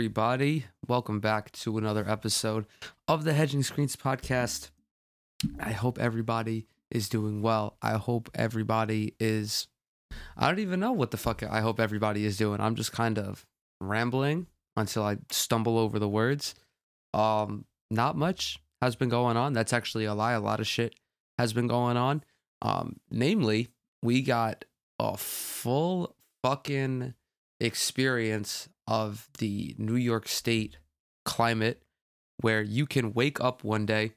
everybody? Welcome back to another episode of the Hedging Screens podcast. I hope everybody is doing well. I hope everybody is. I don't even know what the fuck I hope everybody is doing. I'm just kind of rambling until I stumble over the words. Um, not much has been going on. That's actually a lie. A lot of shit has been going on. Um, namely, we got a full fucking experience of the New York State climate where you can wake up one day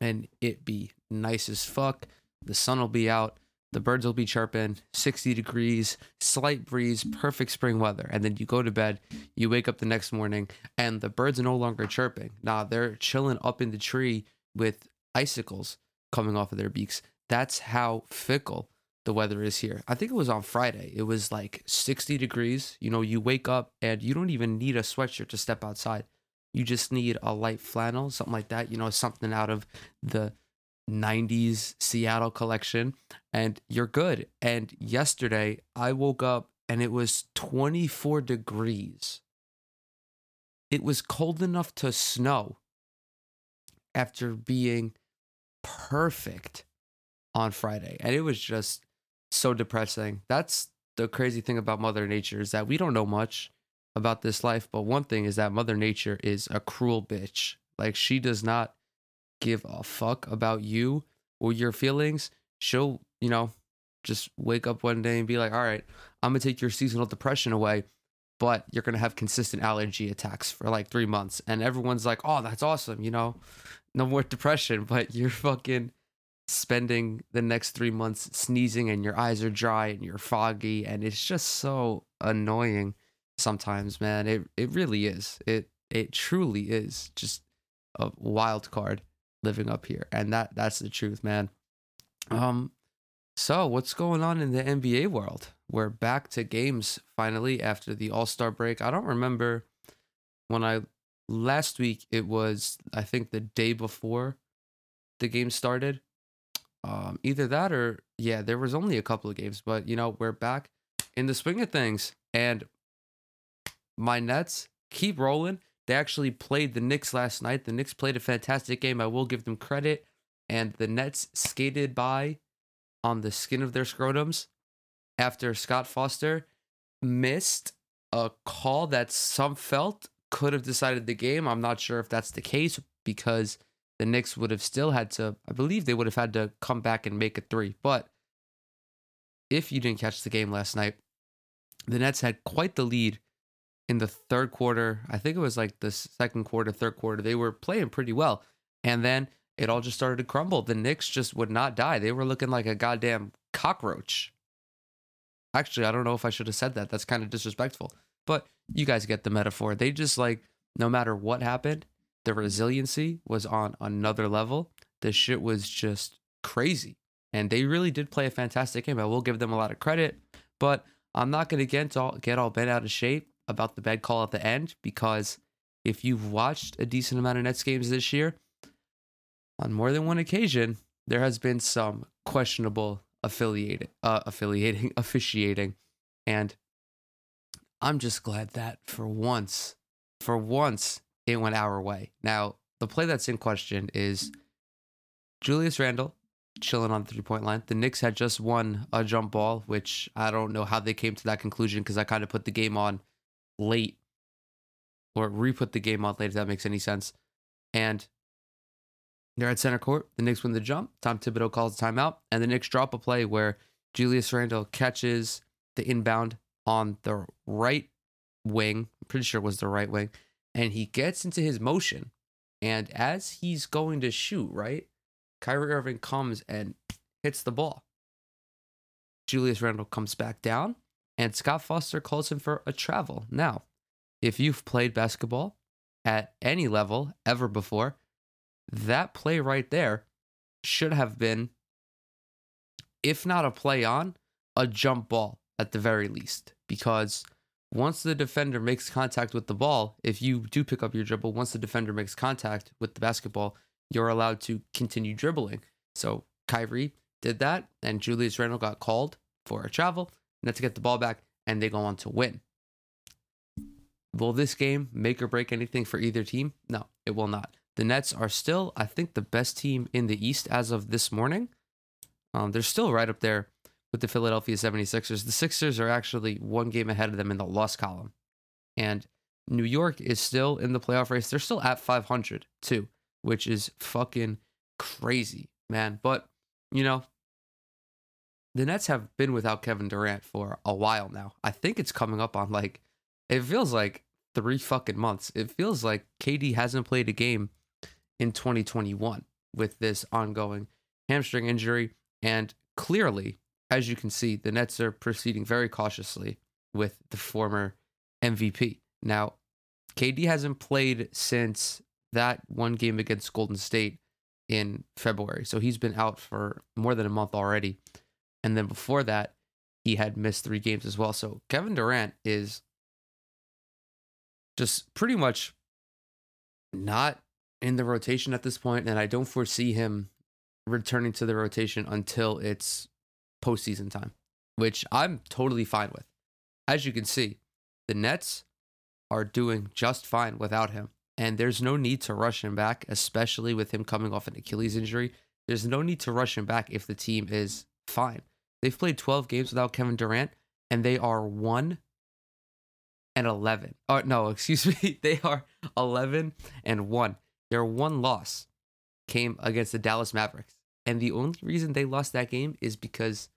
and it be nice as fuck. The sun will be out, the birds will be chirping, 60 degrees, slight breeze, perfect spring weather. And then you go to bed, you wake up the next morning, and the birds are no longer chirping. Nah, they're chilling up in the tree with icicles coming off of their beaks. That's how fickle the weather is here. I think it was on Friday. It was like 60 degrees. You know, you wake up and you don't even need a sweatshirt to step outside. You just need a light flannel, something like that. You know, something out of the 90s Seattle collection, and you're good. And yesterday, I woke up and it was 24 degrees. It was cold enough to snow after being perfect on Friday. And it was just so depressing. That's the crazy thing about Mother Nature is that we don't know much about this life, but one thing is that Mother Nature is a cruel bitch. Like she does not give a fuck about you or your feelings. She'll, you know, just wake up one day and be like, "All right, I'm going to take your seasonal depression away." But you're going to have consistent allergy attacks for like 3 months and everyone's like, "Oh, that's awesome, you know. No more depression." But you're fucking spending the next three months sneezing and your eyes are dry and you're foggy and it's just so annoying sometimes man. It it really is. It it truly is just a wild card living up here and that that's the truth man. Um so what's going on in the NBA world? We're back to games finally after the all-star break. I don't remember when i last week it was i think the day before the game started um, either that or yeah, there was only a couple of games, but you know we're back in the swing of things, and my Nets keep rolling. They actually played the Knicks last night. The Knicks played a fantastic game. I will give them credit, and the Nets skated by on the skin of their scrotums after Scott Foster missed a call that some felt could have decided the game. I'm not sure if that's the case because the Knicks would have still had to, I believe they would have had to come back and make a three. But if you didn't catch the game last night, the Nets had quite the lead in the third quarter. I think it was like the second quarter, third quarter. They were playing pretty well. And then it all just started to crumble. The Knicks just would not die. They were looking like a goddamn cockroach. Actually, I don't know if I should have said that. That's kind of disrespectful. But you guys get the metaphor. They just like, no matter what happened, the resiliency was on another level. The shit was just crazy. And they really did play a fantastic game. I will give them a lot of credit, but I'm not going to get all get all bent out of shape about the bad call at the end because if you've watched a decent amount of Nets games this year, on more than one occasion, there has been some questionable affiliated uh, affiliating officiating, and I'm just glad that for once, for once, it went our way. Now, the play that's in question is Julius Randle chilling on the three point line. The Knicks had just won a jump ball, which I don't know how they came to that conclusion because I kind of put the game on late or re put the game on late, if that makes any sense. And they're at center court. The Knicks win the jump. Tom Thibodeau calls a timeout, and the Knicks drop a play where Julius Randle catches the inbound on the right wing. I'm pretty sure it was the right wing and he gets into his motion. And as he's going to shoot, right, Kyrie Irving comes and hits the ball. Julius Randle comes back down, and Scott Foster calls him for a travel. Now, if you've played basketball at any level ever before, that play right there should have been, if not a play on, a jump ball at the very least, because once the defender makes contact with the ball, if you do pick up your dribble, once the defender makes contact with the basketball, you're allowed to continue dribbling. So Kyrie did that, and Julius Randle got called for a travel, and to get the ball back, and they go on to win. will this game make or break anything for either team? No, it will not. The Nets are still, I think, the best team in the East as of this morning. Um, they're still right up there with the Philadelphia 76ers. The Sixers are actually one game ahead of them in the loss column. And New York is still in the playoff race. They're still at 500 too, which is fucking crazy, man. But, you know, the Nets have been without Kevin Durant for a while now. I think it's coming up on like, it feels like three fucking months. It feels like KD hasn't played a game in 2021 with this ongoing hamstring injury. And clearly, as you can see, the Nets are proceeding very cautiously with the former MVP. Now, KD hasn't played since that one game against Golden State in February. So he's been out for more than a month already. And then before that, he had missed three games as well. So Kevin Durant is just pretty much not in the rotation at this point, and I don't foresee him returning to the rotation until it's postseason time, which I'm totally fine with. As you can see, the Nets are doing just fine without him. And there's no need to rush him back, especially with him coming off an Achilles injury. There's no need to rush him back if the team is fine. They've played 12 games without Kevin Durant, and they are 1 and 11. Oh, no, excuse me. They are 11 and 1. Their one loss came against the Dallas Mavericks. And the only reason they lost that game is because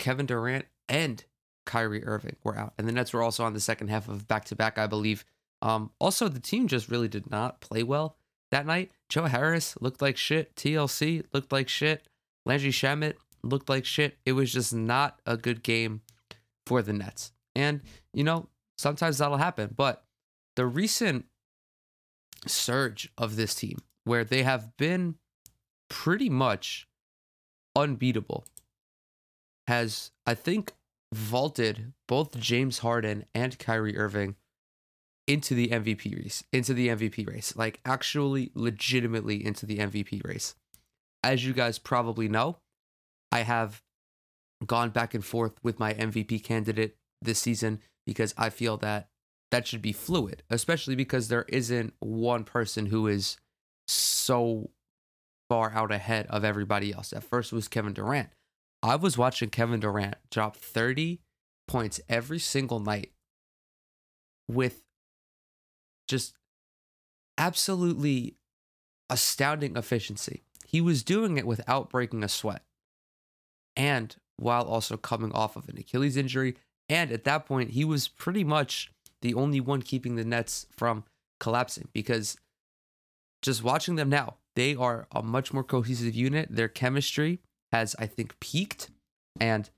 Kevin Durant and Kyrie Irving were out. And the Nets were also on the second half of back to back, I believe. Um, also, the team just really did not play well that night. Joe Harris looked like shit. TLC looked like shit. Landry Shamet looked like shit. It was just not a good game for the Nets. And, you know, sometimes that'll happen. But the recent surge of this team, where they have been pretty much unbeatable, has, I think, vaulted both James Harden and Kyrie Irving into the MVP race, into the MVP race, like actually legitimately into the MVP race. As you guys probably know, I have gone back and forth with my MVP candidate this season because I feel that that should be fluid, especially because there isn't one person who is so far out ahead of everybody else. At first, was Kevin Durant. I was watching Kevin Durant drop 30 points every single night with just absolutely astounding efficiency. He was doing it without breaking a sweat and while also coming off of an Achilles injury. And at that point, he was pretty much the only one keeping the Nets from collapsing because just watching them now, they are a much more cohesive unit. Their chemistry has, I think, peaked. And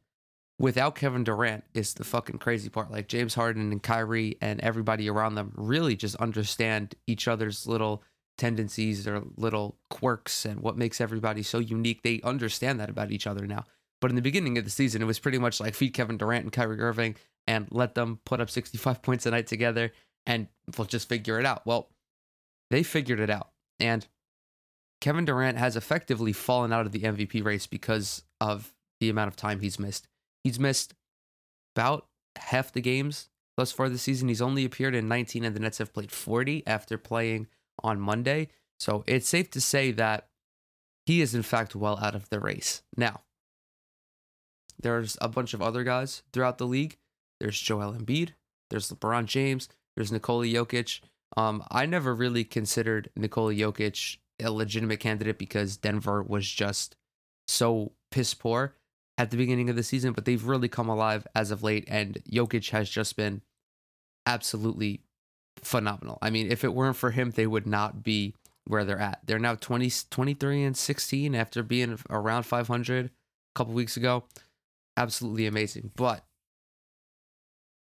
without Kevin Durant is the fucking crazy part. Like James Harden and Kyrie and everybody around them really just understand each other's little tendencies, their little quirks, and what makes everybody so unique. They understand that about each other now. But in the beginning of the season, it was pretty much like feed Kevin Durant and Kyrie Irving and let them put up 65 points a night together and we'll just figure it out. Well, they figured it out. And Kevin Durant has effectively fallen out of the MVP race because of the amount of time he's missed. He's missed about half the games thus far this season. He's only appeared in 19, and the Nets have played 40 after playing on Monday. So it's safe to say that he is, in fact, well out of the race. Now, there's a bunch of other guys throughout the league. There's Joel Embiid, there's LeBron James, there's Nikola Jokic. Um, I never really considered Nikola Jokic a legitimate candidate because Denver was just so piss poor at the beginning of the season, but they've really come alive as of late, and Jokic has just been absolutely phenomenal. I mean, if it weren't for him, they would not be where they're at. They're now 20, 23 and 16 after being around 500 a couple weeks ago. Absolutely amazing. But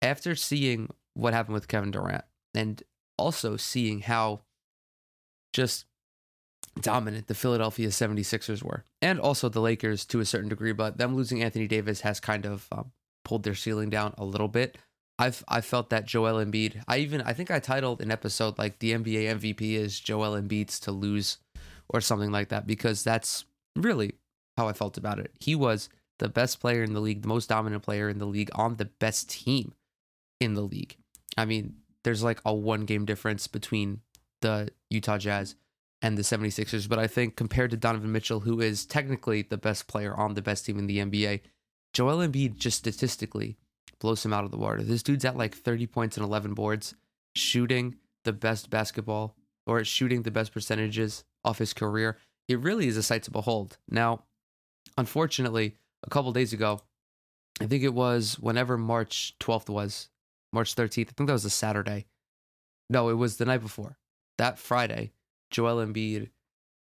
after seeing what happened with Kevin Durant and also seeing how just dominant the Philadelphia 76ers were, and also the Lakers to a certain degree, but them losing Anthony Davis has kind of um, pulled their ceiling down a little bit. I've I felt that Joel Embiid. I even I think I titled an episode like the NBA MVP is Joel Embiid's to lose, or something like that, because that's really how I felt about it. He was the best player in the league, the most dominant player in the league, on the best team in the league. I mean, there's like a one game difference between the Utah Jazz and the 76ers. But I think compared to Donovan Mitchell, who is technically the best player on the best team in the NBA, Joel Embiid just statistically blows him out of the water. This dude's at like 30 points and 11 boards, shooting the best basketball or shooting the best percentages of his career. It really is a sight to behold. Now, unfortunately, a couple days ago, I think it was whenever March 12th was, March 13th. I think that was a Saturday. No, it was the night before. That Friday, Joel Embiid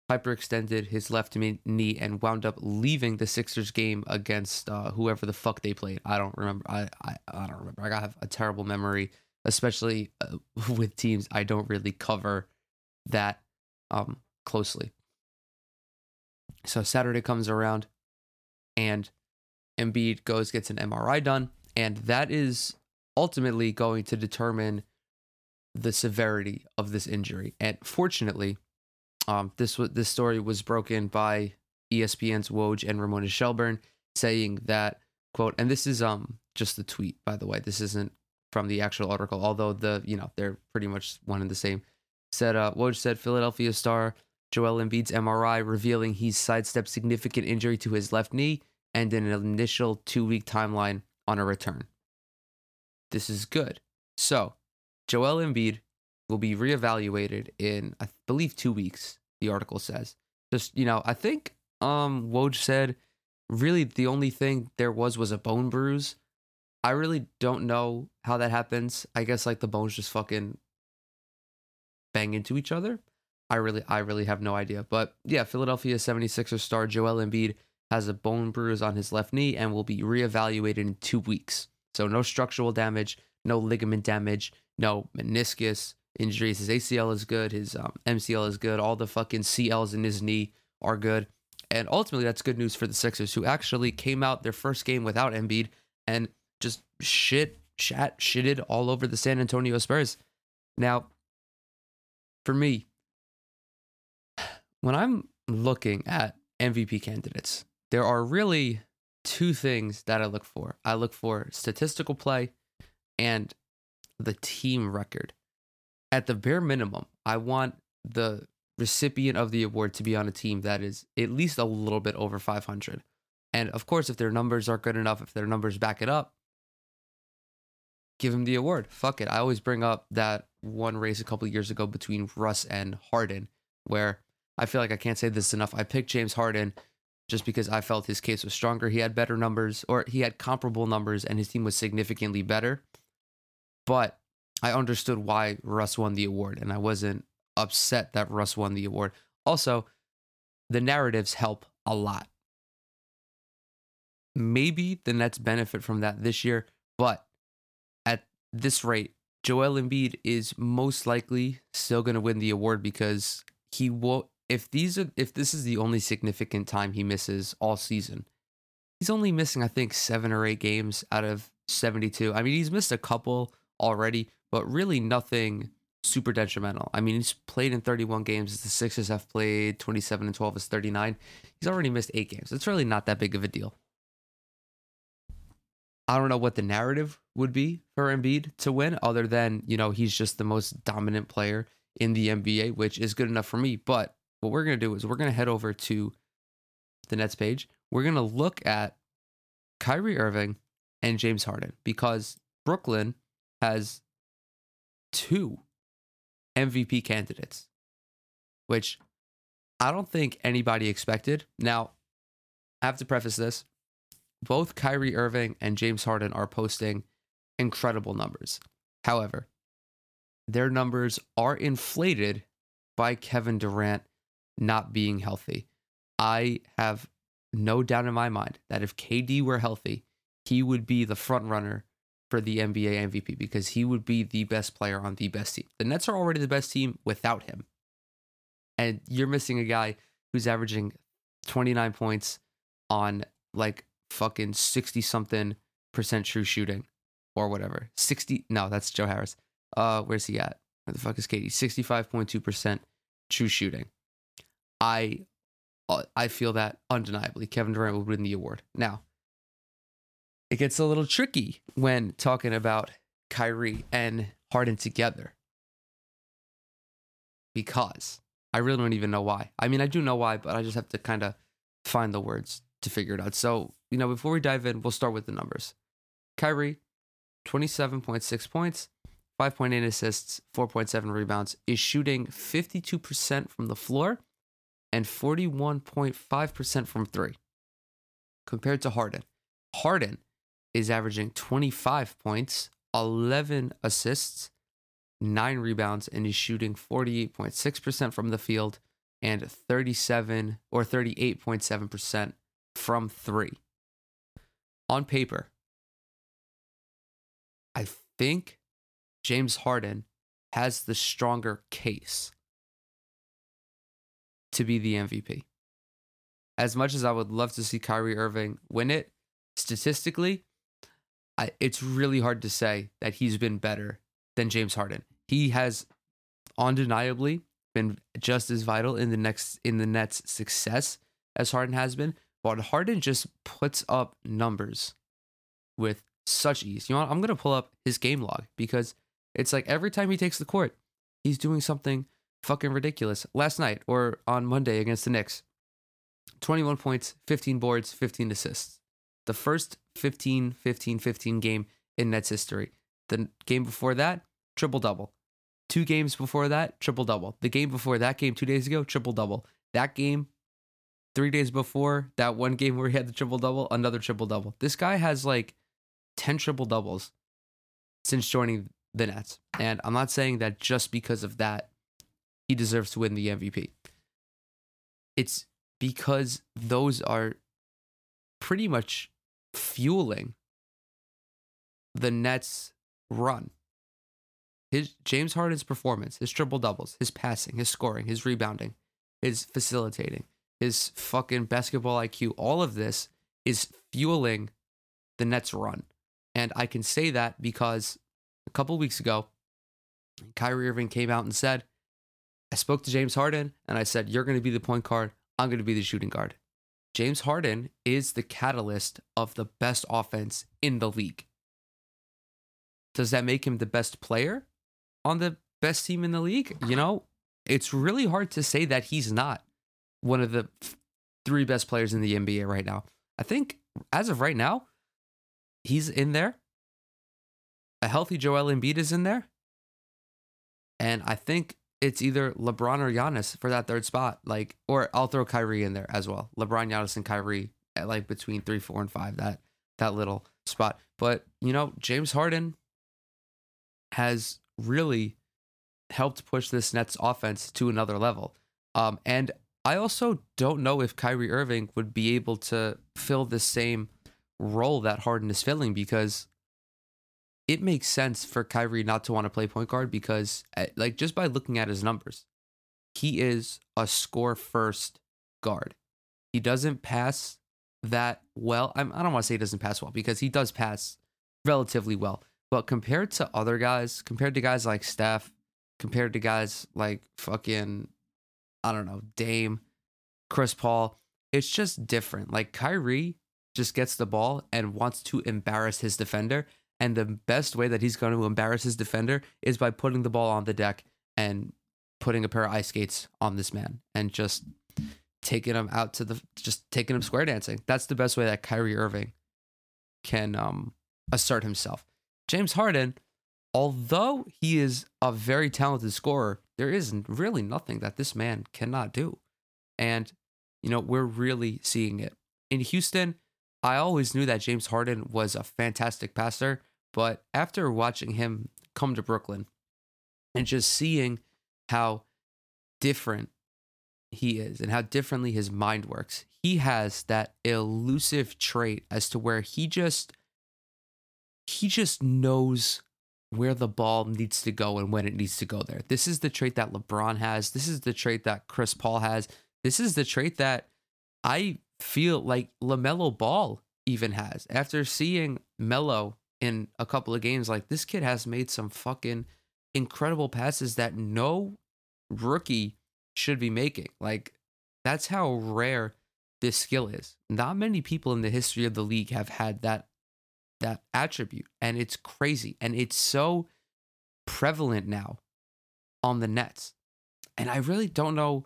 hyperextended his left knee and wound up leaving the Sixers game against uh, whoever the fuck they played. I don't remember. I, I, I don't remember. I have a terrible memory, especially uh, with teams I don't really cover that um, closely. So Saturday comes around and Embiid goes, gets an MRI done, and that is ultimately going to determine the severity of this injury. And fortunately, um, this was this story was broken by ESPN's Woj and Ramona Shelburne, saying that quote, and this is um just the tweet by the way. This isn't from the actual article, although the you know they're pretty much one and the same. Said uh, Woj said Philadelphia star Joel Embiid's MRI revealing he's sidestepped significant injury to his left knee and an initial two week timeline on a return. This is good. So, Joel Embiid will be reevaluated in, I believe, two weeks, the article says. Just, you know, I think um Woj said really the only thing there was was a bone bruise. I really don't know how that happens. I guess like the bones just fucking bang into each other. I really I really have no idea. But yeah, Philadelphia 76ers star Joel Embiid has a bone bruise on his left knee and will be reevaluated in 2 weeks. So no structural damage, no ligament damage, no meniscus injuries. His ACL is good, his um, MCL is good, all the fucking CLs in his knee are good. And ultimately that's good news for the Sixers who actually came out their first game without Embiid and just shit chat shitted all over the San Antonio Spurs. Now, for me, when I'm looking at MVP candidates, there are really two things that I look for. I look for statistical play and the team record. At the bare minimum, I want the recipient of the award to be on a team that is at least a little bit over 500. And of course, if their numbers aren't good enough, if their numbers back it up, give him the award. Fuck it. I always bring up that one race a couple years ago between Russ and Harden, where I feel like I can't say this enough. I picked James Harden just because I felt his case was stronger. He had better numbers, or he had comparable numbers, and his team was significantly better. But I understood why Russ won the award, and I wasn't upset that Russ won the award. Also, the narratives help a lot. Maybe the Nets benefit from that this year, but at this rate, Joel Embiid is most likely still going to win the award because he will if these are if this is the only significant time he misses all season, he's only missing I think 7 or 8 games out of 72. I mean, he's missed a couple already, but really nothing super detrimental. I mean, he's played in 31 games. The Sixers have played 27 and 12 is 39. He's already missed 8 games. It's really not that big of a deal. I don't know what the narrative would be for Embiid to win, other than, you know, he's just the most dominant player in the NBA, which is good enough for me. But what we're going to do is we're going to head over to the Nets page. We're going to look at Kyrie Irving and James Harden because Brooklyn has two MVP candidates, which I don't think anybody expected. Now, I have to preface this both Kyrie Irving and James Harden are posting incredible numbers. However, their numbers are inflated by Kevin Durant not being healthy. I have no doubt in my mind that if KD were healthy, he would be the front runner for the NBA MVP because he would be the best player on the best team. The Nets are already the best team without him. And you're missing a guy who's averaging 29 points on like fucking 60 something percent true shooting or whatever. 60 No, that's Joe Harris. Uh where's he at? Where the fuck is KD? 65.2% true shooting. I uh, I feel that undeniably Kevin Durant will win the award. Now, it gets a little tricky when talking about Kyrie and Harden together. Because I really don't even know why. I mean, I do know why, but I just have to kind of find the words to figure it out. So, you know, before we dive in, we'll start with the numbers. Kyrie, 27.6 points, 5.8 assists, 4.7 rebounds, is shooting 52% from the floor and 41.5% from three compared to Harden. Harden is averaging 25 points, 11 assists, 9 rebounds, and is shooting 48.6% from the field and 37 or 38.7% from three. On paper, I think James Harden has the stronger case to be the MVP. As much as I would love to see Kyrie Irving win it, statistically, It's really hard to say that he's been better than James Harden. He has undeniably been just as vital in the next in the Nets' success as Harden has been, but Harden just puts up numbers with such ease. You know what? I'm gonna pull up his game log because it's like every time he takes the court, he's doing something fucking ridiculous. Last night or on Monday against the Knicks, 21 points, 15 boards, 15 assists. The first 15 15 15 game in Nets history. The game before that, triple double. Two games before that, triple double. The game before that game, two days ago, triple double. That game, three days before, that one game where he had the triple double, another triple double. This guy has like 10 triple doubles since joining the Nets. And I'm not saying that just because of that, he deserves to win the MVP. It's because those are pretty much fueling the Nets' run. His James Harden's performance, his triple doubles, his passing, his scoring, his rebounding, his facilitating, his fucking basketball IQ, all of this is fueling the Nets' run. And I can say that because a couple weeks ago, Kyrie Irving came out and said, I spoke to James Harden and I said, You're going to be the point guard. I'm going to be the shooting guard. James Harden is the catalyst of the best offense in the league. Does that make him the best player on the best team in the league? You know, it's really hard to say that he's not one of the three best players in the NBA right now. I think as of right now, he's in there. A healthy Joel Embiid is in there. And I think it's either LeBron or Giannis for that third spot. Like, or I'll throw Kyrie in there as well. LeBron, Giannis, and Kyrie at like between three, four, and five. That that little spot. But you know, James Harden has really helped push this Nets offense to another level. Um, and I also don't know if Kyrie Irving would be able to fill the same role that Harden is filling because it makes sense for Kyrie not to want to play point guard because, eh, like, just by looking at his numbers, he is a score first guard. He doesn't pass that well. I don't want to say he doesn't pass well because he does pass relatively well. But compared to other guys, compared to guys like Steph, compared to guys like fucking, I don't know, Dame, Chris Paul, it's just different. Like Kyrie just gets the ball and wants to embarrass his defender and the best way that he's going to embarrass his defender is by putting the ball on the deck and putting a pair of ice skates on this man and just taking him out to the just taking him square dancing. That's the best way that Kyrie Irving can um assert himself. James Harden, although he is a very talented scorer, there is really nothing that this man cannot do. And you know, we're really seeing it. In Houston, I always knew that James Harden was a fantastic passer, but after watching him come to Brooklyn and just seeing how different he is and how differently his mind works, he has that elusive trait as to where he just he just knows where the ball needs to go and when it needs to go there. This is the trait that LeBron has. This is the trait that Chris Paul has. This is the trait that I feel like LaMelo Ball even has. After seeing Melo in a couple of games. Like this kid has made some fucking incredible passes that no rookie should be making. Like that's how rare this skill is. Not many people in the history of the league have had that that attribute and it's crazy and it's so prevalent now on the Nets. And I really don't know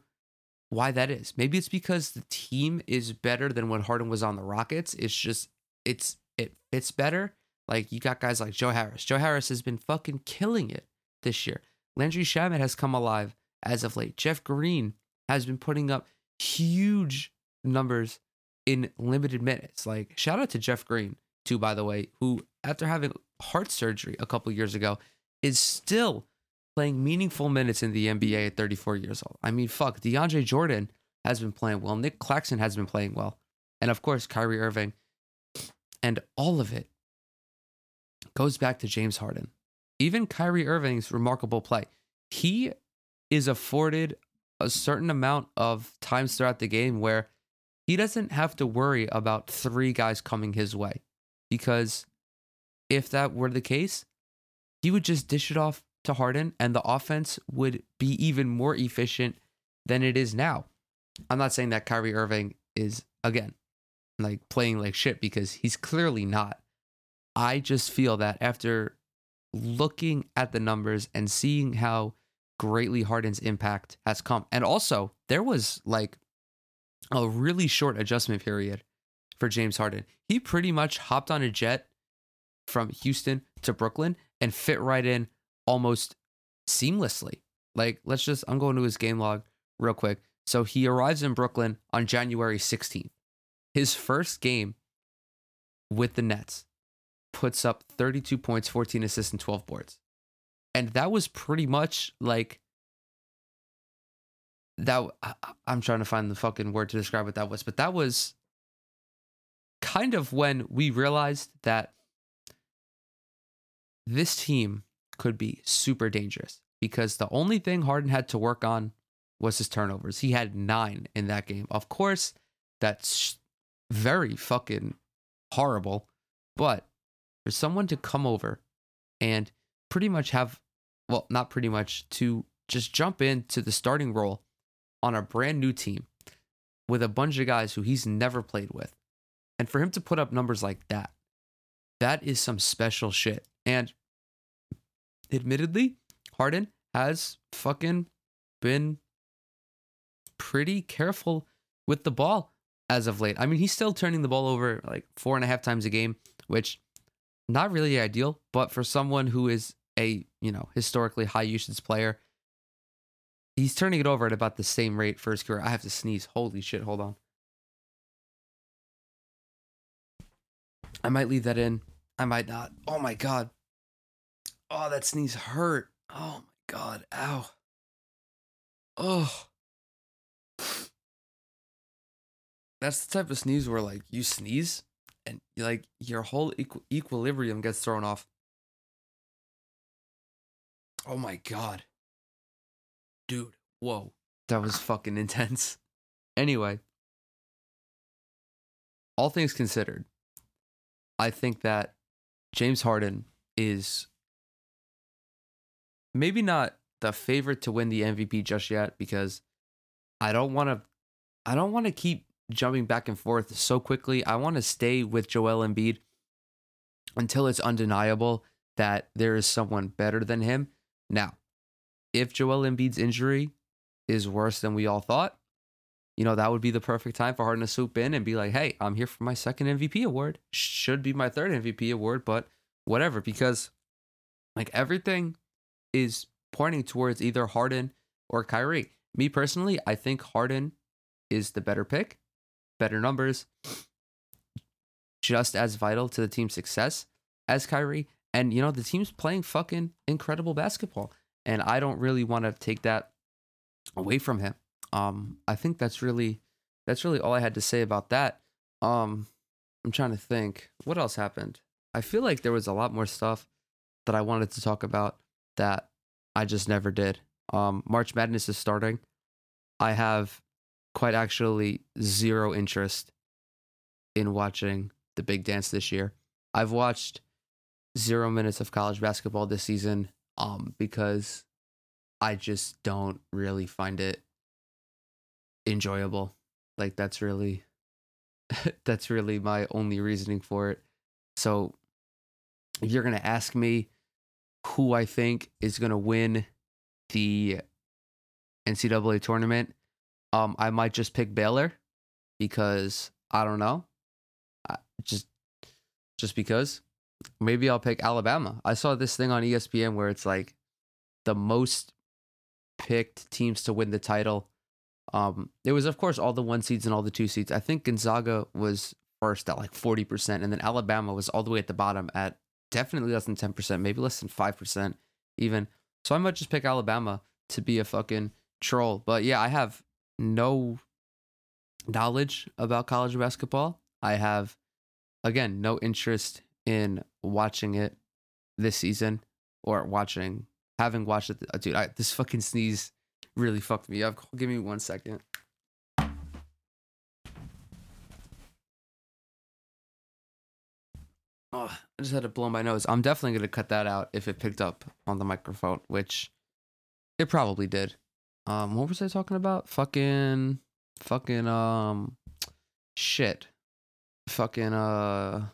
why that is. Maybe it's because the team is better than when Harden was on the Rockets. It's just it's it fits better. Like you got guys like Joe Harris. Joe Harris has been fucking killing it this year. Landry Shamet has come alive as of late. Jeff Green has been putting up huge numbers in limited minutes. Like shout out to Jeff Green too, by the way, who after having heart surgery a couple years ago is still playing meaningful minutes in the NBA at 34 years old. I mean, fuck, DeAndre Jordan has been playing well. Nic Claxton has been playing well. And of course, Kyrie Irving. And all of it goes back to James Harden. Even Kyrie Irving's remarkable play. He is afforded a certain amount of times throughout the game where he doesn't have to worry about three guys coming his way. Because if that were the case, he would just dish it off to Harden and the offense would be even more efficient than it is now. I'm not saying that Kyrie Irving is, again, like playing like shit because he's clearly not. I just feel that after looking at the numbers and seeing how greatly Harden's impact has come, and also there was like a really short adjustment period for James Harden. He pretty much hopped on a jet from Houston to Brooklyn and fit right in almost seamlessly. Like, let's just, I'm going to his game log real quick. So he arrives in Brooklyn on January 16th. His first game with the Nets puts up 32 points, 14 assists, and 12 boards. And that was pretty much like that. I'm trying to find the fucking word to describe what that was, but that was kind of when we realized that this team could be super dangerous because the only thing Harden had to work on was his turnovers. He had nine in that game. Of course, that's very fucking horrible, but for someone to come over and pretty much have, well, not pretty much, to just jump into the starting role on a brand new team with a bunch of guys who he's never played with. And for him to put up numbers like that, that is some special shit. And admittedly, Harden has fucking been pretty careful with the ball as of late. I mean, he's still turning the ball over like four and a half times a game, which not really ideal, but for someone who is a, you know, historically high usage player, he's turning it over at about the same rate for his career. I have to sneeze. Holy shit, hold on. I might leave that in. I might not. Oh my god. Oh, that sneeze hurt. Oh my god. Ow. Oh. That's the type of sneeze where like you sneeze and like your whole equ- equilibrium gets thrown off. Oh my god. Dude, whoa. That was fucking intense. Anyway, all things considered, I think that James Harden is maybe not the favorite to win the MVP just yet because I don't want to I don't want to keep jumping back and forth so quickly. I want to stay with Joel Embiid until it's undeniable that there is someone better than him. Now, if Joel Embiid's injury is worse than we all thought, you know, that would be the perfect time for Harden to swoop in and be like, hey, I'm here for my second MVP award. Should be my third MVP award, but whatever, because like everything is pointing towards either Harden or Kyrie. Me personally, I think Harden is the better pick, better numbers, just as vital to the team's success as Kyrie. And, you know, the team's playing fucking incredible basketball. And I don't really want to take that away from him. Um, I think that's really that's really all I had to say about that. Um, I'm trying to think what else happened. I feel like there was a lot more stuff that I wanted to talk about that I just never did. Um, March Madness is starting. I have quite actually zero interest in watching the big dance this year. I've watched zero minutes of college basketball this season um, because I just don't really find it enjoyable. Like that's really that's really my only reasoning for it. So if you're gonna ask me who I think is going to win the NCAA tournament, um, I might just pick Baylor because I don't know, I, just just because. Maybe I'll pick Alabama. I saw this thing on ESPN where it's like the most picked teams to win the title. Um, it was of course all the one seeds and all the two seeds. I think Gonzaga was first at like forty percent, and then Alabama was all the way at the bottom at definitely less than ten percent, maybe less than five percent even. So I might just pick Alabama to be a fucking troll. But yeah, I have no knowledge about college basketball. I have again no interest in watching it this season or watching having watched it. Uh, dude, I, this fucking sneeze really fucked me up. Give me one second. Oh, I just had to blow my nose. I'm definitely gonna cut that out if it picked up on the microphone, which it probably did. Um, what was I talking about? Fucking, fucking, um, shit. Fucking, uh,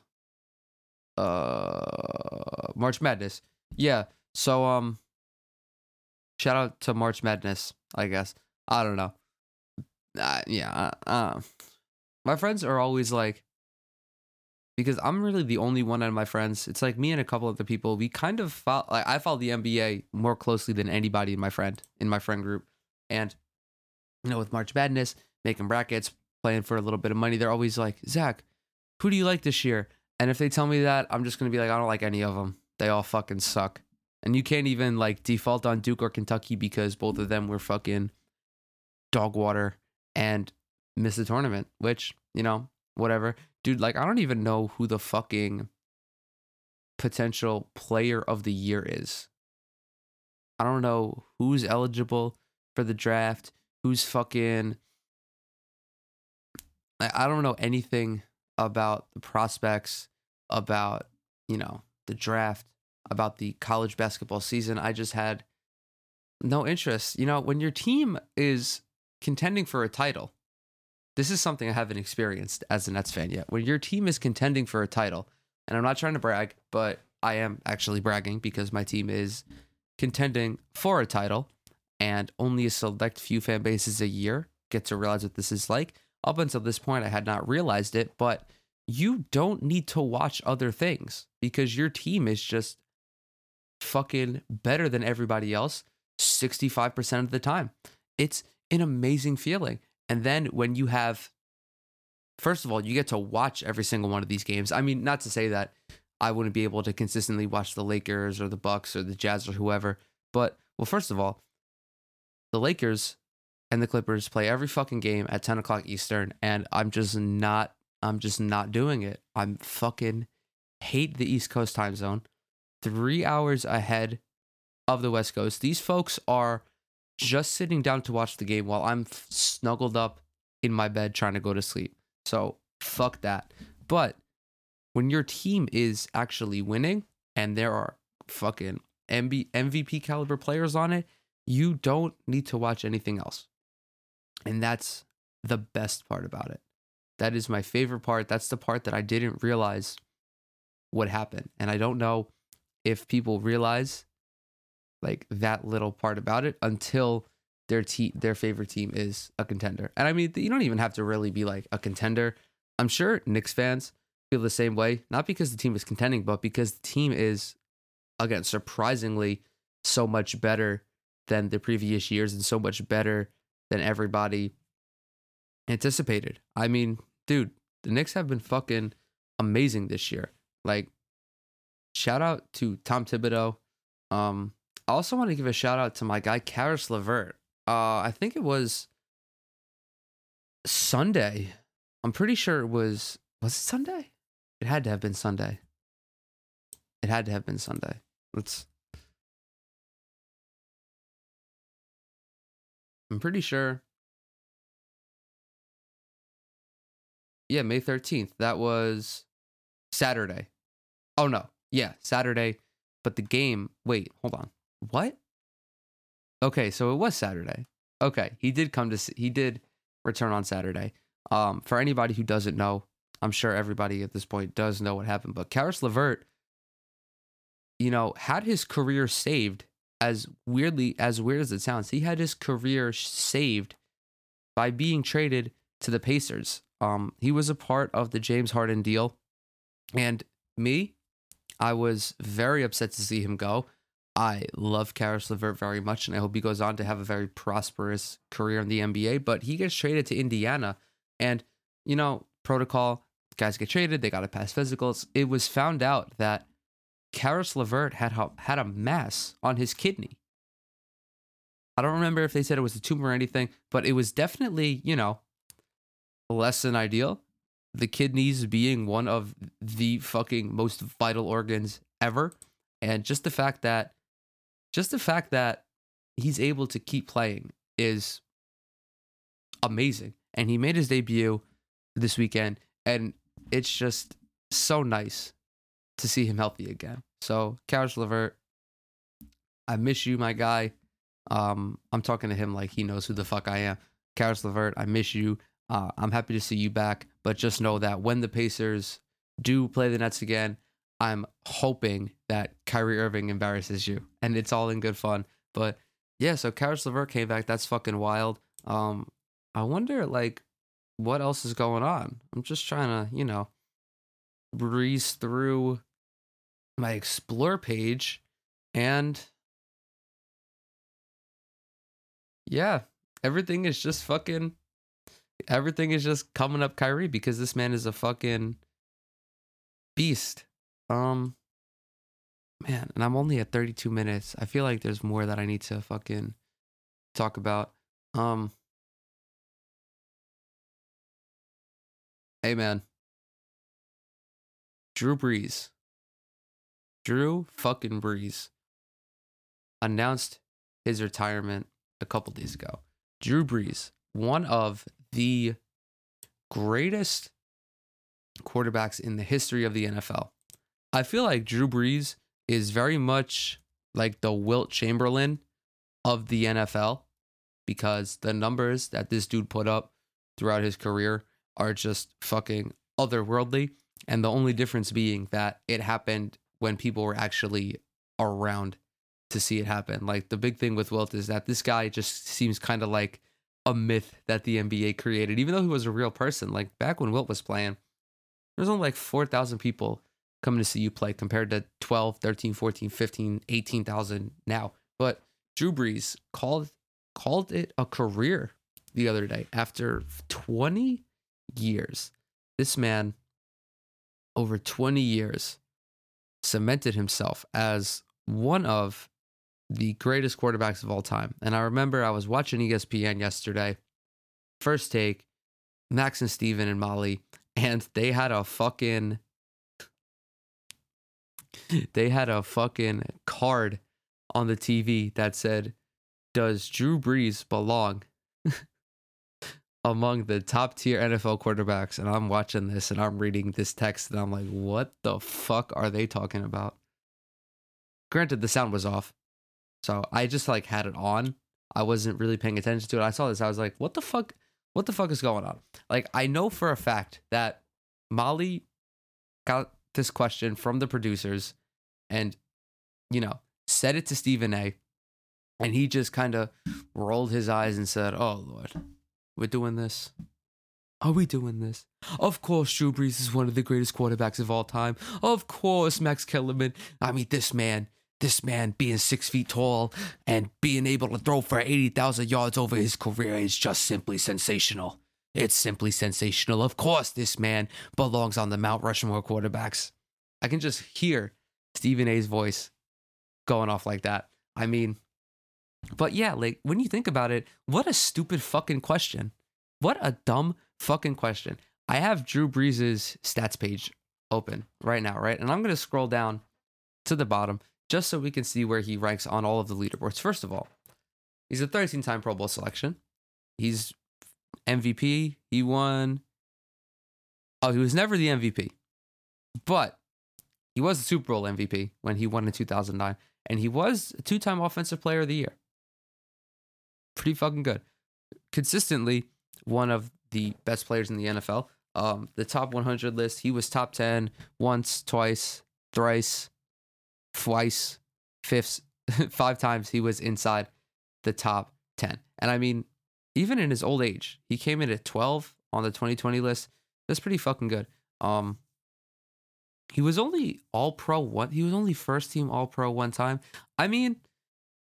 uh, March Madness. Yeah. So, um, shout out to March Madness. I guess I don't know. Uh, yeah. Uh, uh, my friends are always like, because I'm really the only one out of my friends. It's like me and a couple other people. We kind of follow, like I follow the NBA more closely than anybody in my friend in my friend group. And you know, with March Madness, making brackets, playing for a little bit of money, they're always like, Zach, who do you like this year? And if they tell me that, I'm just gonna be like, I don't like any of them. They all fucking suck. And you can't even like default on Duke or Kentucky because both of them were fucking dog water and missed the tournament, which, you know, whatever. Dude, like I don't even know who the fucking potential player of the year is. I don't know who's eligible for the draft, who's fucking I don't know anything about the prospects, about, you know, the draft, about the college basketball season. I just had no interest. You know, when your team is contending for a title, this is something I haven't experienced as a Nets fan yet. When your team is contending for a title, and I'm not trying to brag, but I am actually bragging because my team is contending for a title, and only a select few fan bases a year get to realize what this is like. Up until this point, I had not realized it, but you don't need to watch other things because your team is just fucking better than everybody else 65% of the time. It's an amazing feeling. And then when you have, first of all, you get to watch every single one of these games. I mean, not to say that I wouldn't be able to consistently watch the Lakers or the Bucks or the Jazz or whoever, but well, first of all, the Lakers and the Clippers play every fucking game at 10 o'clock Eastern, and I'm just not, I'm just not doing it. I'm fucking hate the East Coast time zone. Three hours ahead of the West Coast. These folks are just sitting down to watch the game while I'm snuggled up in my bed trying to go to sleep. So fuck that. But when your team is actually winning and there are fucking MB- MVP caliber players on it, you don't need to watch anything else. And that's the best part about it. That is my favorite part. That's the part that I didn't realize what happened. And I don't know if people realize like that little part about it until their team their favorite team is a contender. And I mean, you don't even have to really be like a contender. I'm sure Knicks fans feel the same way, not because the team is contending, but because the team is again surprisingly so much better than the previous years and so much better than everybody anticipated. I mean, dude, the Knicks have been fucking amazing this year. Like shout out to Tom Thibodeau. Um I also want to give a shout out to my guy Caris LeVert. Uh, I think it was Sunday. I'm pretty sure it was. Was it Sunday? It had to have been Sunday. It had to have been Sunday. Let's. I'm pretty sure. Yeah, May 13th. That was Saturday. Oh, no. Yeah, Saturday. But the game. Wait, hold on. What? Okay, so it was Saturday. Okay, he did come to he did return on Saturday. Um, for anybody who doesn't know, I'm sure everybody at this point does know what happened, but Caris LeVert you know, had his career saved as weirdly as weird as it sounds. He had his career saved by being traded to the Pacers. Um, he was a part of the James Harden deal, and me, I was very upset to see him go. I love Caris LeVert very much, and I hope he goes on to have a very prosperous career in the NBA. But he gets traded to Indiana, and you know, protocol guys get traded, they got to pass physicals. It was found out that Caris LeVert had had a mass on his kidney. I don't remember if they said it was a tumor or anything, but it was definitely, you know, less than ideal. The kidneys being one of the fucking most vital organs ever. And just the fact that, just the fact that he's able to keep playing is amazing. And he made his debut this weekend. And it's just so nice to see him healthy again. So, Caris LeVert, I miss you, my guy. Um, I'm talking to him like he knows who the fuck I am. Caris LeVert, I miss you. Uh, I'm happy to see you back, but just know that when the Pacers do play the Nets again, I'm hoping that Kyrie Irving embarrasses you, and it's all in good fun. But yeah, so Caris LeVert came back. That's fucking wild. Um, I wonder like what else is going on. I'm just trying to, you know, breeze through my explore page and yeah, everything is just fucking everything is just coming up Kyrie because this man is a fucking beast. Um man, and I'm only at 32 minutes. I feel like there's more that I need to fucking talk about. Um Hey man. Drew Brees. Drew fucking Brees announced his retirement a couple days ago. Drew Brees, one of the greatest quarterbacks in the history of the NFL. I feel like Drew Brees is very much like the Wilt Chamberlain of the NFL because the numbers that this dude put up throughout his career are just fucking otherworldly. And the only difference being that it happened when people were actually around to see it happen. Like the big thing with Wilt is that this guy just seems kind of like a myth that the NBA created, even though he was a real person. Like back when Wilt was playing, there's only like 4,000 people coming to see you play compared to 12, 13, 14, 15, 18,000 now. But Drew Brees called called it a career the other day after 20 years. This man over 20 years cemented himself as one of the greatest quarterbacks of all time. And I remember I was watching ESPN yesterday, first take, Max and Stephen and Molly, and they had a fucking they had a fucking card on the TV that said, Does Drew Brees belong among the top tier NFL quarterbacks, and I'm watching this and I'm reading this text and I'm like, what the fuck are they talking about? Granted, the sound was off, so I just like had it on. I wasn't really paying attention to it. I saw this. I was like, what the fuck? What the fuck is going on? Like, I know for a fact that Molly got this question from the producers and, you know, said it to Stephen A. And he just kind of rolled his eyes and said, oh, Lord we're doing this. Are we doing this? Of course, Drew Brees is one of the greatest quarterbacks of all time. Of course, Max Kellerman. I mean, this man, this man being six feet tall and being able to throw for 80,000 yards over his career is just simply sensational. It's simply sensational. Of course, this man belongs on the Mount Rushmore quarterbacks. I can just hear Stephen A's voice going off like that. I mean, but yeah, like when you think about it, what a stupid fucking question. What a dumb fucking question. I have Drew Brees' stats page open right now, right? And I'm going to scroll down to the bottom just so we can see where he ranks on all of the leaderboards. First of all, he's a 13 time Pro Bowl selection. He's MVP. He won. Oh, he was never the MVP, but he was the Super Bowl MVP when he won in 2009. And he was a two time Offensive Player of the Year pretty fucking good. Consistently, one of the best players in the NFL. Um, the top 100 list, he was top 10 once, twice, thrice. twice, fifths, five times he was inside the top 10. And I mean, even in his old age, he came in at 12 on the 2020 list. That's pretty fucking good. Um, he was only all pro one. He was only first team all pro one time. I mean,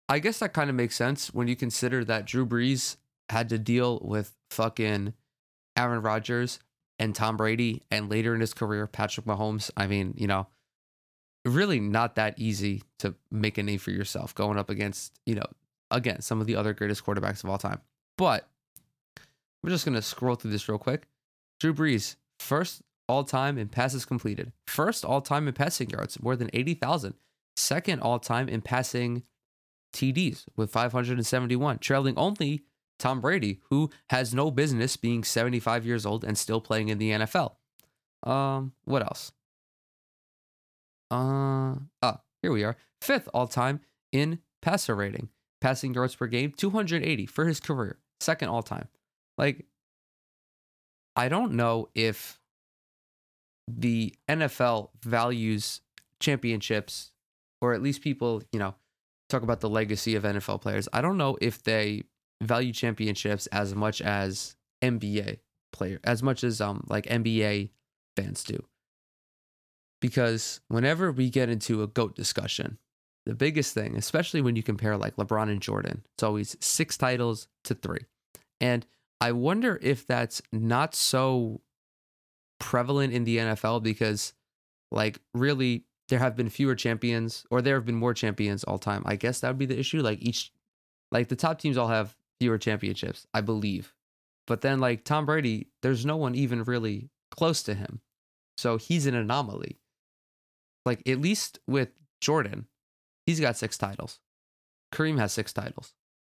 I guess that kind of makes sense when you consider that Drew Brees had to deal with fucking Aaron Rodgers and Tom Brady and later in his career, Patrick Mahomes. I mean, you know, really not that easy to make a name for yourself going up against, you know, again, some of the other greatest quarterbacks of all time. But we're just going to scroll through this real quick. Drew Brees, first all time in passes completed, first all time in passing yards, more than 80,000, second all time in passing TDs with 571, trailing only Tom Brady, who has no business being 75 years old and still playing in the NFL. Um, what else? Uh, ah, here we are. Fifth all time in passer rating, passing yards per game, 280 for his career, second all time. Like, I don't know if the NFL values championships, or at least people, you know, talk about the legacy of NFL players. I don't know if they value championships as much as NBA player, as much as um like NBA fans do. Because whenever we get into a GOAT discussion, the biggest thing, especially when you compare like LeBron and Jordan, it's always six titles to three. And I wonder if that's not so prevalent in the NFL because, like, really, there have been fewer champions or there have been more champions all time. I guess that would be the issue. Like, each, like, the top teams all have fewer championships, I believe. But then, like, Tom Brady, there's no one even really close to him. So he's an anomaly. Like, at least with Jordan, he's got six titles. Kareem has six titles.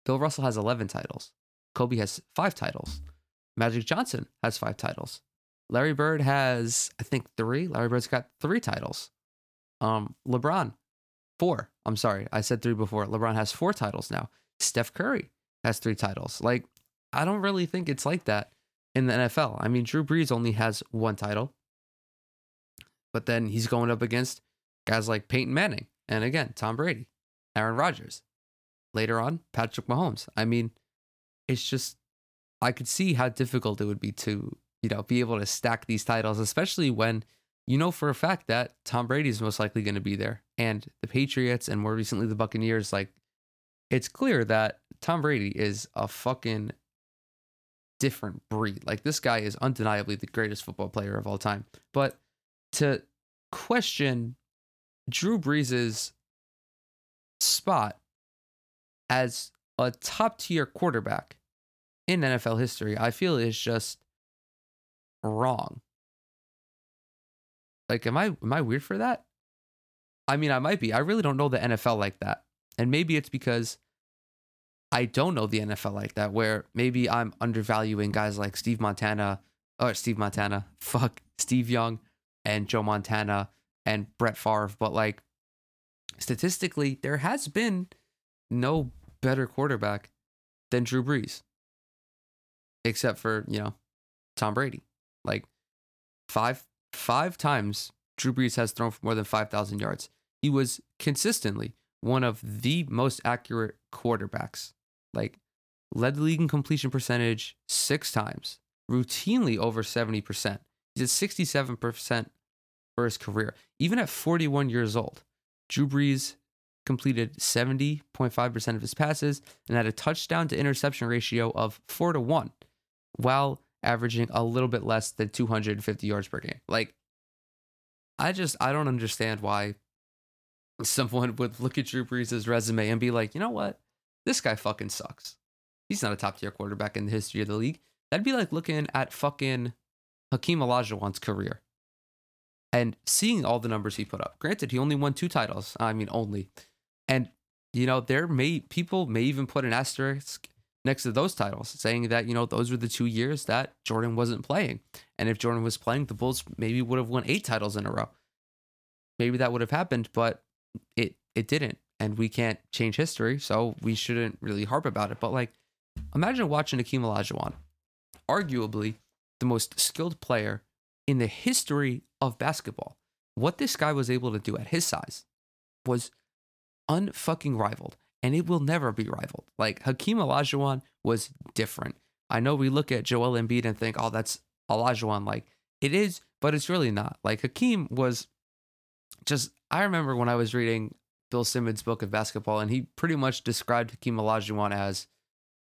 Bill Russell has 11 titles. Kobe has five titles. Magic Johnson has five titles. Larry Bird has, I think, three. Larry Bird's got three titles. Um, LeBron, four. I'm sorry, I said three before. LeBron has four titles now. Steph Curry has three titles. Like, I don't really think it's like that in the NFL. I mean, Drew Brees only has one title, but then he's going up against guys like Peyton Manning and again, Tom Brady, Aaron Rodgers. Later on, Patrick Mahomes. I mean, it's just I could see how difficult it would be to, you know, be able to stack these titles, especially when you know for a fact that Tom Brady is most likely going to be there. And the Patriots and more recently the Buccaneers, like it's clear that Tom Brady is a fucking different breed. Like this guy is undeniably the greatest football player of all time. But to question Drew Brees's spot as a top tier quarterback in NFL history, I feel is just wrong. Like, am I am I weird for that? I mean, I might be. I really don't know the NFL like that. And maybe it's because I don't know the NFL like that, where maybe I'm undervaluing guys like Steve Montana or Steve Montana, fuck, Steve Young and Joe Montana and Brett Favre. But like statistically, there has been no better quarterback than Drew Brees, except for, you know, Tom Brady. Like five five times Drew Brees has thrown for more than 5,000 yards. He was consistently one of the most accurate quarterbacks. Like led the league in completion percentage six times, routinely over 70%. He's at 67% for his career. Even at 41 years old, Drew Brees completed 70.5% of his passes and had a touchdown to interception ratio of 4 to 1 while averaging a little bit less than 250 yards per game. Like I just I don't understand why someone would look at Drew Brees' resume and be like, "You know what? This guy fucking sucks. He's not a top tier quarterback in the history of the league." That'd be like looking at fucking Hakeem Olajuwon's career and seeing all the numbers he put up. Granted, he only won two titles. I mean, only. And you know, there may people may even put an asterisk next to those titles, saying that you know those were the two years that Jordan wasn't playing, and if Jordan was playing, the Bulls maybe would have won eight titles in a row. Maybe that would have happened, but it it didn't, and we can't change history, so we shouldn't really harp about it. But like, imagine watching Akeem Olajuwon, arguably the most skilled player in the history of basketball. What this guy was able to do at his size, was unfucking rivaled, and it will never be rivaled. Like Hakeem Olajuwon was different. I know we look at Joel Embiid and think, oh, that's Olajuwon. Like it is, but it's really not. Like Hakeem was just. I remember when I was reading Bill Simmons' book of basketball, and he pretty much described Hakeem Olajuwon as.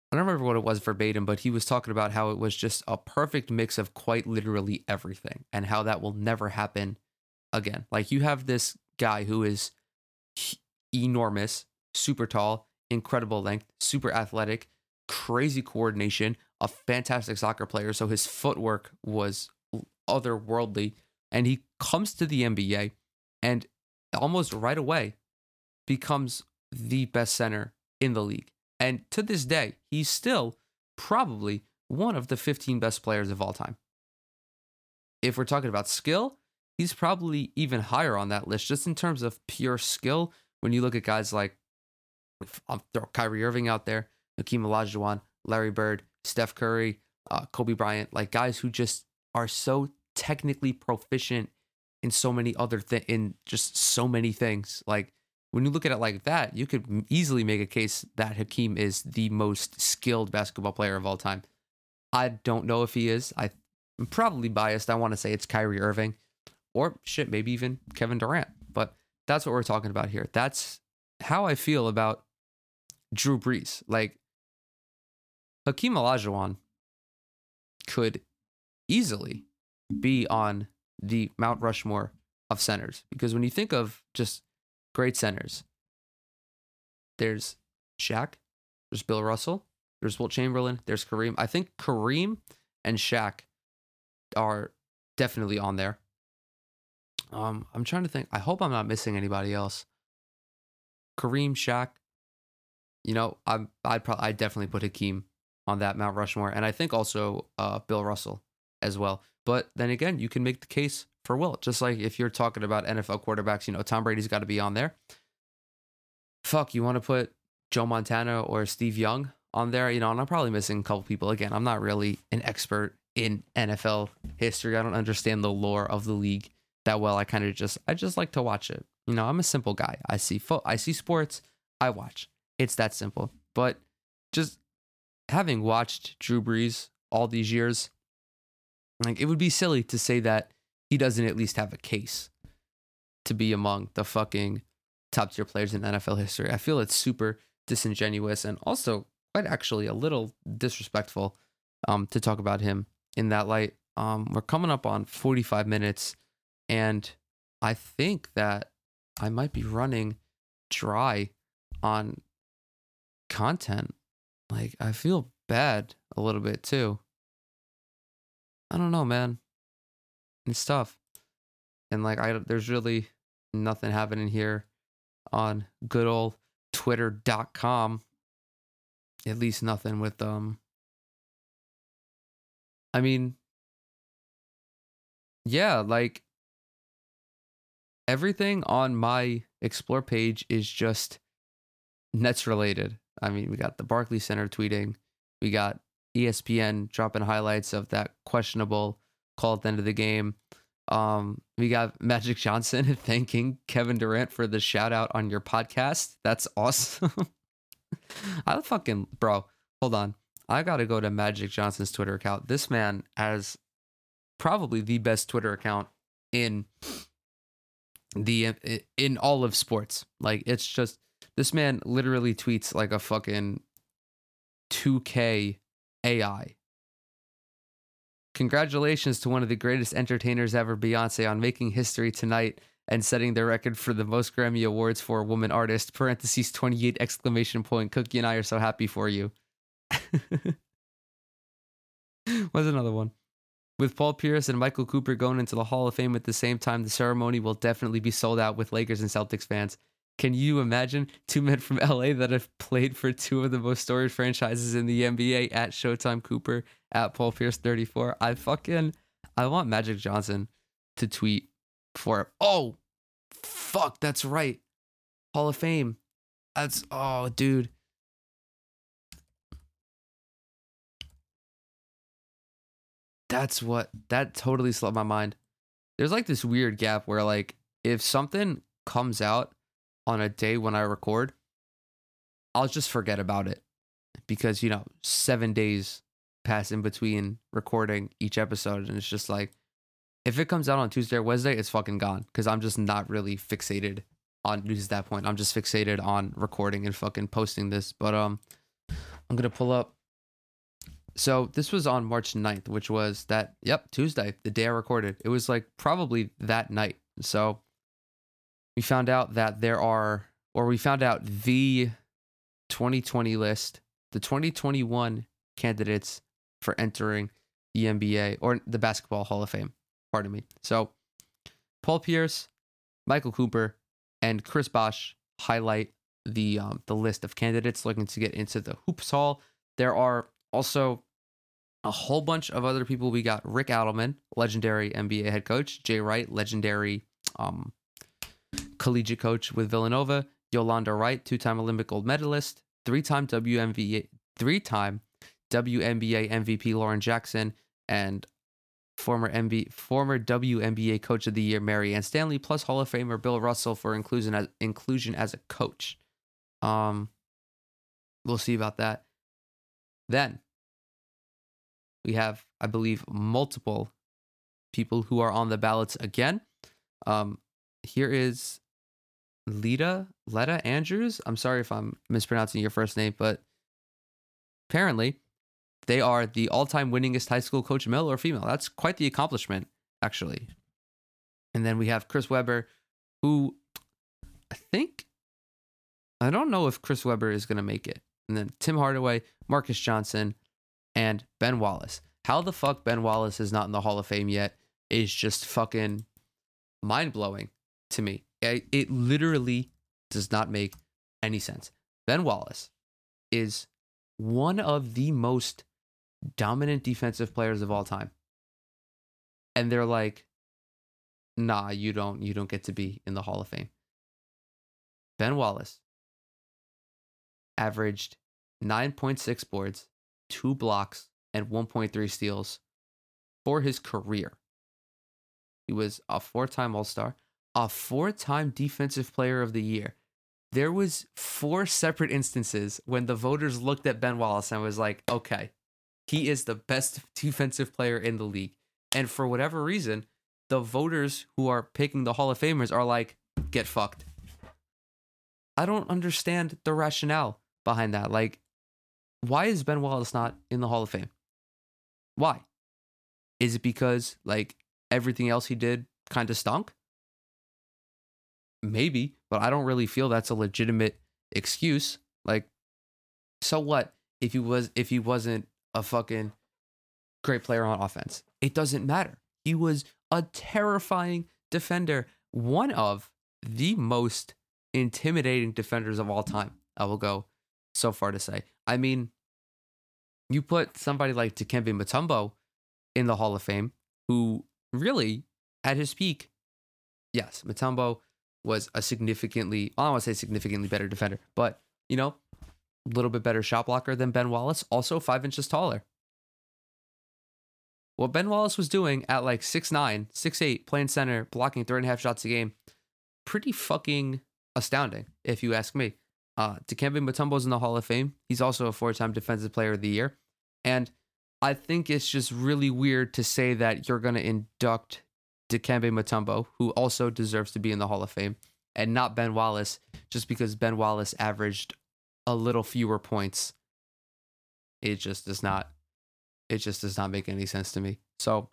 I don't remember what it was verbatim, but he was talking about how it was just a perfect mix of quite literally everything, and how that will never happen again. Like you have this guy who is enormous, super tall, incredible length, super athletic, crazy coordination, a fantastic soccer player. So his footwork was otherworldly. And he comes to the NBA and almost right away becomes the best center in the league. And to this day, he's still probably one of the 15 best players of all time. If we're talking about skill, he's probably even higher on that list just in terms of pure skill. When you look at guys like, I'll throw Kyrie Irving out there, Hakeem Olajuwon, Larry Bird, Steph Curry, uh, Kobe Bryant, like guys who just are so technically proficient in so many other things, in just so many things. Like when you look at it like that, you could easily make a case that Hakeem is the most skilled basketball player of all time. I don't know if he is. I'm probably biased. I want to say it's Kyrie Irving or shit, maybe even Kevin Durant. But that's what we're talking about here. That's how I feel about Drew Brees. Like Hakeem Olajuwon could easily be on the Mount Rushmore of centers because when you think of just great centers, there's Shaq, there's Bill Russell, there's Wilt Chamberlain, there's Kareem. I think Kareem and Shaq are definitely on there. Um, I'm trying to think. I hope I'm not missing anybody else. Kareem, Shaq. You know, I'm I'd probably I definitely put Hakeem on that Mount Rushmore, and I think also uh, Bill Russell as well. But then again, you can make the case for Wilt, just like if you're talking about NFL quarterbacks. You know, Tom Brady's got to be on there. Fuck, you want to put Joe Montana or Steve Young on there? You know, and I'm probably missing a couple people. Again, I'm not really an expert in NFL history. I don't understand the lore of the league that well. I kind of just I just like to watch it. You know, I'm a simple guy. I see fo- I see sports, I watch. It's that simple. But just having watched Drew Brees all these years, like it would be silly to say that he doesn't at least have a case to be among the fucking top tier players in NFL history. I feel it's super disingenuous and also quite actually a little disrespectful um, to talk about him in that light. Um, we're coming up on 45 minutes and I think that I might be running dry on content. Like, I feel bad a little bit too. I don't know, man. It's tough. And like, I, there's really nothing happening here on good old twitter.com. At least nothing with, um, I mean, yeah, like everything on my explore page is just Nets related. I mean, we got the Barclays Center tweeting, we got ESPN dropping highlights of that questionable call at the end of the game. Um, we got Magic Johnson thanking Kevin Durant for the shout out on your podcast. That's awesome. I fucking bro, hold on. I gotta go to Magic Johnson's Twitter account. This man has probably the best Twitter account in the in all of sports. Like it's just this man literally tweets like a fucking 2K AI. Congratulations to one of the greatest entertainers ever, Beyonce, on making history tonight and setting the record for the most Grammy Awards for a woman artist. Parentheses 28 exclamation point. Cookie and I are so happy for you. What's another one? With Paul Pierce and Michael Cooper going into the Hall of Fame at the same time, the ceremony will definitely be sold out with Lakers and Celtics fans. Can you imagine two men from LA that have played for two of the most storied franchises in the NBA at Showtime Cooper, at Paul Pierce 34? I fucking I want Magic Johnson to tweet for. Oh, fuck, that's right. Hall of Fame. That's oh, dude. That's what that totally slipped my mind. There's like this weird gap where like if something comes out on a day when I record, I'll just forget about it because, you know, seven days pass in between recording each episode. And it's just like, if it comes out on Tuesday or Wednesday, it's fucking gone because I'm just not really fixated on news at that point. I'm just fixated on recording and fucking posting this. But um, I'm gonna pull up. So this was on March 9th, which was that yep Tuesday, the day I recorded. It was like probably that night. So we found out that there are, or we found out the 2020 list, the 2021 candidates for entering the NBA or the Basketball Hall of Fame. Pardon me. So, Paul Pierce, Michael Cooper, and Chris Bosh highlight the um, the list of candidates looking to get into the hoops hall. There are also a whole bunch of other people. We got Rick Adelman, legendary NBA head coach, Jay Wright, legendary um, collegiate coach with Villanova, Yolanda Wright, two-time Olympic gold medalist, three-time WNBA, three-time WNBA MVP Lauren Jackson, and former MB, former WNBA Coach of the Year Marianne Stanley, plus Hall of Famer Bill Russell for inclusion as inclusion as a coach. Um, we'll see about that. Then we have, I believe, multiple people who are on the ballots again. Um, here is Lita Letta Andrews. I'm sorry if I'm mispronouncing your first name, but apparently they are the all-time winningest high school coach, male or female. That's quite the accomplishment, actually. And then we have Chris Webber, who I think I don't know if Chris Webber is going to make it. And then Tim Hardaway, Marques Johnson, and Ben Wallace. How the fuck Ben Wallace is not in the Hall of Fame yet is just fucking mind blowing to me. It, it literally does not make any sense. Ben Wallace is one of the most dominant defensive players of all time. And they're like, nah, you don't you don't get to be in the Hall of Fame. Ben Wallace averaged 9.6 boards, 2 blocks, and 1.3 steals for his career. He was a four-time All-Star, a four-time defensive player of the year. There was four separate instances when the voters looked at Ben Wallace and was like, "Okay, he is the best defensive player in the league. And for whatever reason, the voters who are picking the Hall of Famers are like, get fucked. I don't understand the rationale behind that. Like, why is Ben Wallace not in the Hall of Fame? Why? Is it because, like, everything else he did kind of stunk? Maybe, but I don't really feel that's a legitimate excuse. Like, so what if he was if he wasn't a fucking great player on offense. It doesn't matter. He was a terrifying defender, one of the most intimidating defenders of all time. I will go so far to say. I mean, you put somebody like Dikembe Mutombo in the Hall of Fame, who really, at his peak, yes, Mutombo was a significantly, I don't want to say significantly better defender, but, you know, a little bit better shot blocker than Ben Wallace, also five inches taller. What Ben Wallace was doing at like 6'9, 6'8, playing center, blocking three and a half shots a game, pretty fucking astounding, if you ask me. Uh, Dikembe Mutombo's in the Hall of Fame. He's also a four time Defensive Player of the Year. And I think it's just really weird to say that you're going to induct Dikembe Mutombo, who also deserves to be in the Hall of Fame, and not Ben Wallace, just because Ben Wallace averaged a little fewer points, it just does not it just does not make any sense to me. So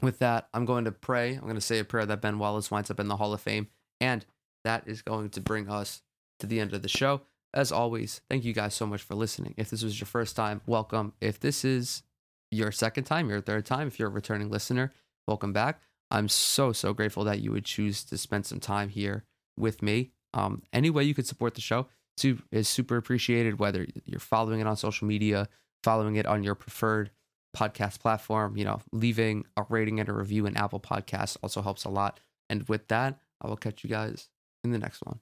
with that, I'm going to pray. I'm going to say a prayer that Ben Wallace winds up in the Hall of Fame. And that is going to bring us to the end of the show. As always, thank you guys so much for listening. If this was your first time, welcome. If this is your second time, your third time, if you're a returning listener, welcome back. I'm so, so grateful that you would choose to spend some time here with me. Um, any way you could support the show, is super appreciated, whether you're following it on social media, following it on your preferred podcast platform, you know, leaving a rating and a review in Apple Podcasts also helps a lot. And with that, I will catch you guys in the next one.